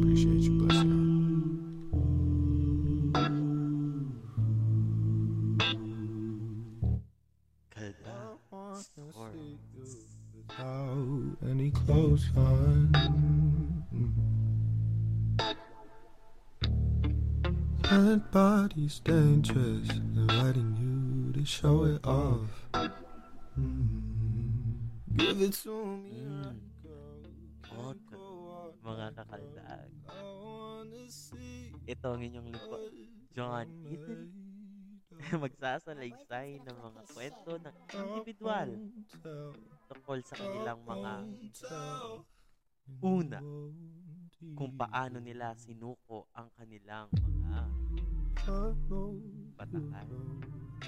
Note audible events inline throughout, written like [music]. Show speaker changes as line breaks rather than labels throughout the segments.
Appreciate you. Bless y'all.
Kalda. Story.
Without any on. Dead bodies dangerous. Inviting you to show it off. Mm. Give it to me.
Mm. Ito ang inyong lingkod, John Eden. [laughs] Magsasalaysay ng mga kwento ng individual tungkol sa kanilang mga una kung paano nila sinuko ang kanilang mga bataan.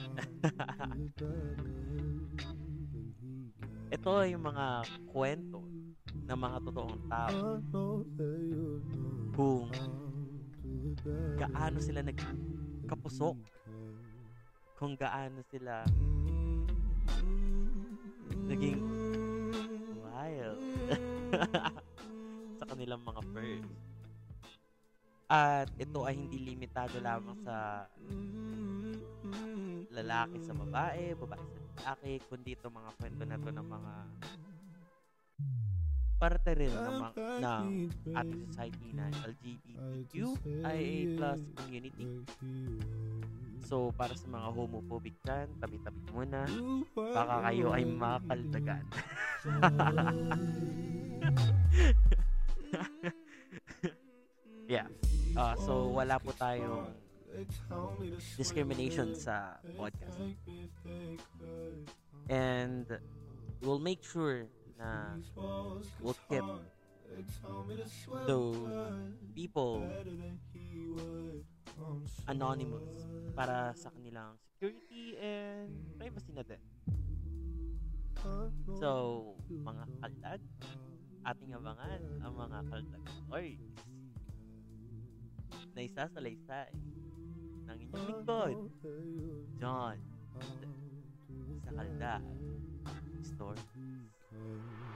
[laughs] Ito ay mga kwento ng mga totoong tao kung gaano sila nagkapusok kung gaano sila naging wild [laughs] sa kanilang mga birds. At ito ay hindi limitado lamang sa lalaki sa babae, babae sa lalaki, kundi ito mga kwento na to ng mga parte rin ng, mga, ng ating society na LGBTQIA plus community. So, para sa mga homophobic dyan, tabi-tabi muna. Baka kayo ay makaldagan. [laughs] yeah. Uh, so, wala po tayong discrimination sa podcast. And we'll make sure na we'll keep those people anonymous para sa kanilang security and privacy na din. So, mga kaldag, ating abangan ang mga kaldag stories na isasalaysay ng inyong lingkod, John, sa kaldag story.
Oh.